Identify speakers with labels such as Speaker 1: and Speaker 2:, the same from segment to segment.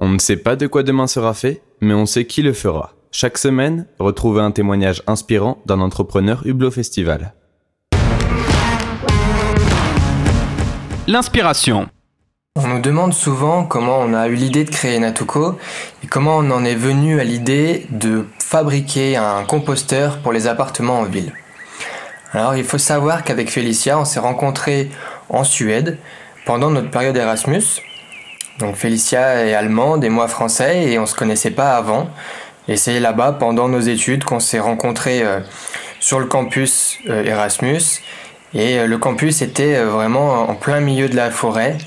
Speaker 1: On ne sait pas de quoi demain sera fait, mais on sait qui le fera. Chaque semaine, retrouvez un témoignage inspirant d'un entrepreneur Hublot Festival.
Speaker 2: L'inspiration.
Speaker 3: On nous demande souvent comment on a eu l'idée de créer Natuko et comment on en est venu à l'idée de fabriquer un composteur pour les appartements en ville. Alors il faut savoir qu'avec Félicia, on s'est rencontrés en Suède pendant notre période Erasmus. Donc Félicia est allemande et moi français et on se connaissait pas avant. Et c'est là-bas pendant nos études qu'on s'est rencontrés euh, sur le campus euh, Erasmus. Et euh, le campus était vraiment en plein milieu de la forêt.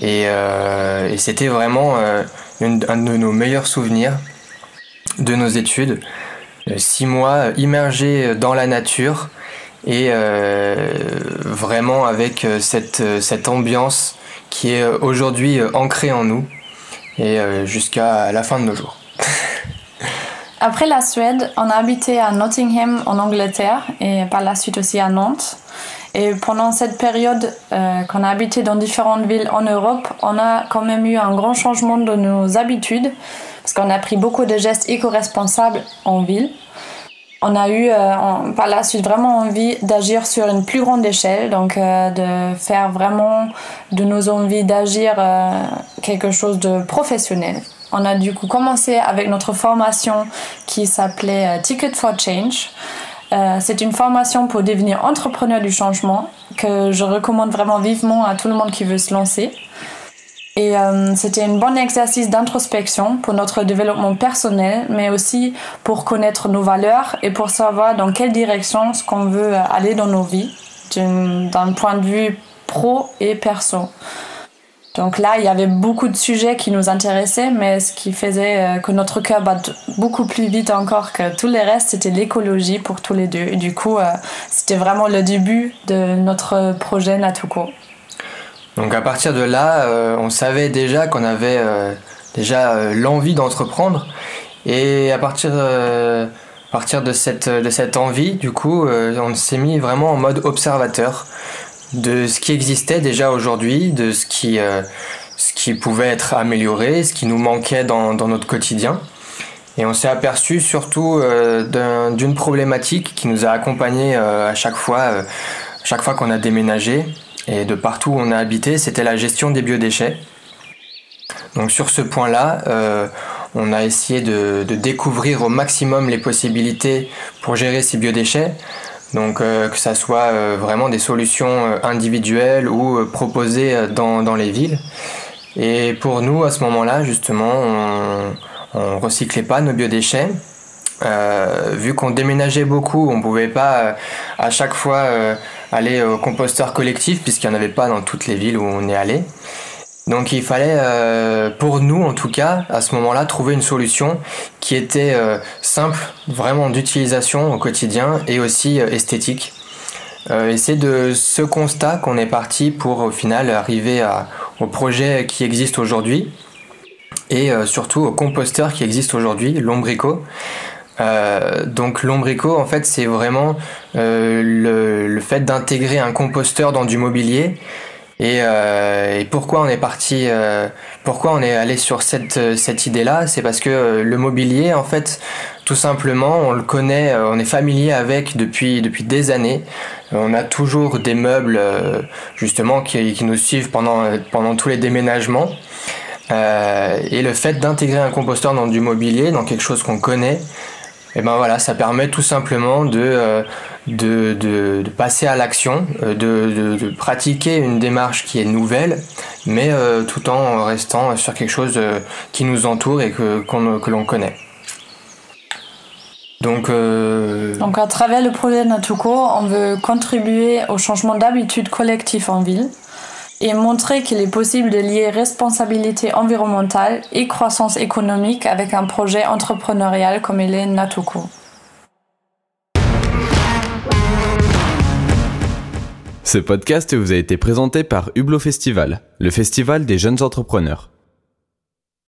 Speaker 3: Et, c'était vraiment un de nos meilleurs souvenirs de nos études. Six mois immergés dans la nature et vraiment avec cette, cette ambiance qui est aujourd'hui ancrée en nous et jusqu'à la fin de nos jours.
Speaker 4: Après la Suède, on a habité à Nottingham en Angleterre et par la suite aussi à Nantes. Et pendant cette période euh, qu'on a habité dans différentes villes en Europe, on a quand même eu un grand changement de nos habitudes parce qu'on a pris beaucoup de gestes éco-responsables en ville. On a eu euh, par la suite vraiment envie d'agir sur une plus grande échelle, donc euh, de faire vraiment de nos envies d'agir euh, quelque chose de professionnel. On a du coup commencé avec notre formation qui s'appelait euh, Ticket for Change. C'est une formation pour devenir entrepreneur du changement que je recommande vraiment vivement à tout le monde qui veut se lancer. Et euh, c'était un bon exercice d'introspection pour notre développement personnel, mais aussi pour connaître nos valeurs et pour savoir dans quelle direction ce qu'on veut aller dans nos vies, d'un point de vue pro et perso. Donc là, il y avait beaucoup de sujets qui nous intéressaient, mais ce qui faisait euh, que notre cœur batte beaucoup plus vite encore que tous les restes, c'était l'écologie pour tous les deux. Et du coup, euh, c'était vraiment le début de notre projet Natuko.
Speaker 3: Donc à partir de là, euh, on savait déjà qu'on avait euh, déjà euh, l'envie d'entreprendre. Et à partir, de, cette, envie, du coup, on s'est mis vraiment en mode observateur de ce qui existait déjà aujourd'hui, de ce qui, pouvait être amélioré, ce qui nous manquait dans, dans notre quotidien. Et on s'est aperçu surtout d'une problématique qui nous a accompagnés à chaque fois, chaque fois qu'on a déménagé et de partout où on a habité, c'était la gestion des biodéchets. Donc sur ce point-là, euh, on a essayé de, découvrir au maximum les possibilités pour gérer ces biodéchets. Donc euh, que ça soit euh, vraiment des solutions individuelles ou proposées dans, dans, les villes. Et pour nous, à ce moment-là, justement, on, on recyclait pas nos biodéchets. Vu qu'on déménageait beaucoup, on pouvait pas à chaque fois aller au composteur collectif puisqu'il n'y en avait pas dans toutes les villes où on est allé. Donc il fallait, euh, pour nous en tout cas, à ce moment-là, trouver une solution qui était euh, simple, vraiment d'utilisation au quotidien et aussi euh, esthétique. et c'est de ce constat qu'on est parti pour au final arriver au projet qui existe aujourd'hui et surtout au composteur qui existe aujourd'hui, l'Ombrico. Euh, donc l'ombrico, en fait, c'est vraiment euh, le, le, fait d'intégrer un composteur dans du mobilier. Et, euh, et pourquoi on est parti, euh, pourquoi on est allé sur cette, cette idée-là, c'est parce que le mobilier, en fait, tout simplement, on le connaît, on est familier avec depuis depuis des années. On a toujours des meubles, justement, qui, qui nous suivent pendant pendant tous les déménagements. et le fait d'intégrer un composteur dans du mobilier, dans quelque chose qu'on connaît, et ben voilà, ça permet tout simplement de, euh, de, de, passer à l'action, euh, de, de, pratiquer une démarche qui est nouvelle, mais euh, tout en restant sur quelque chose qui nous entoure et que, qu que l'on connaît.
Speaker 4: Donc. Donc à travers le projet Natuko, on veut contribuer au changement d'habitude collectif en ville et montrer qu'il est possible de lier responsabilité environnementale et croissance économique avec un projet entrepreneurial comme il est Natuko.
Speaker 1: Ce podcast vous a été présenté par Hublot Festival, le festival des jeunes entrepreneurs.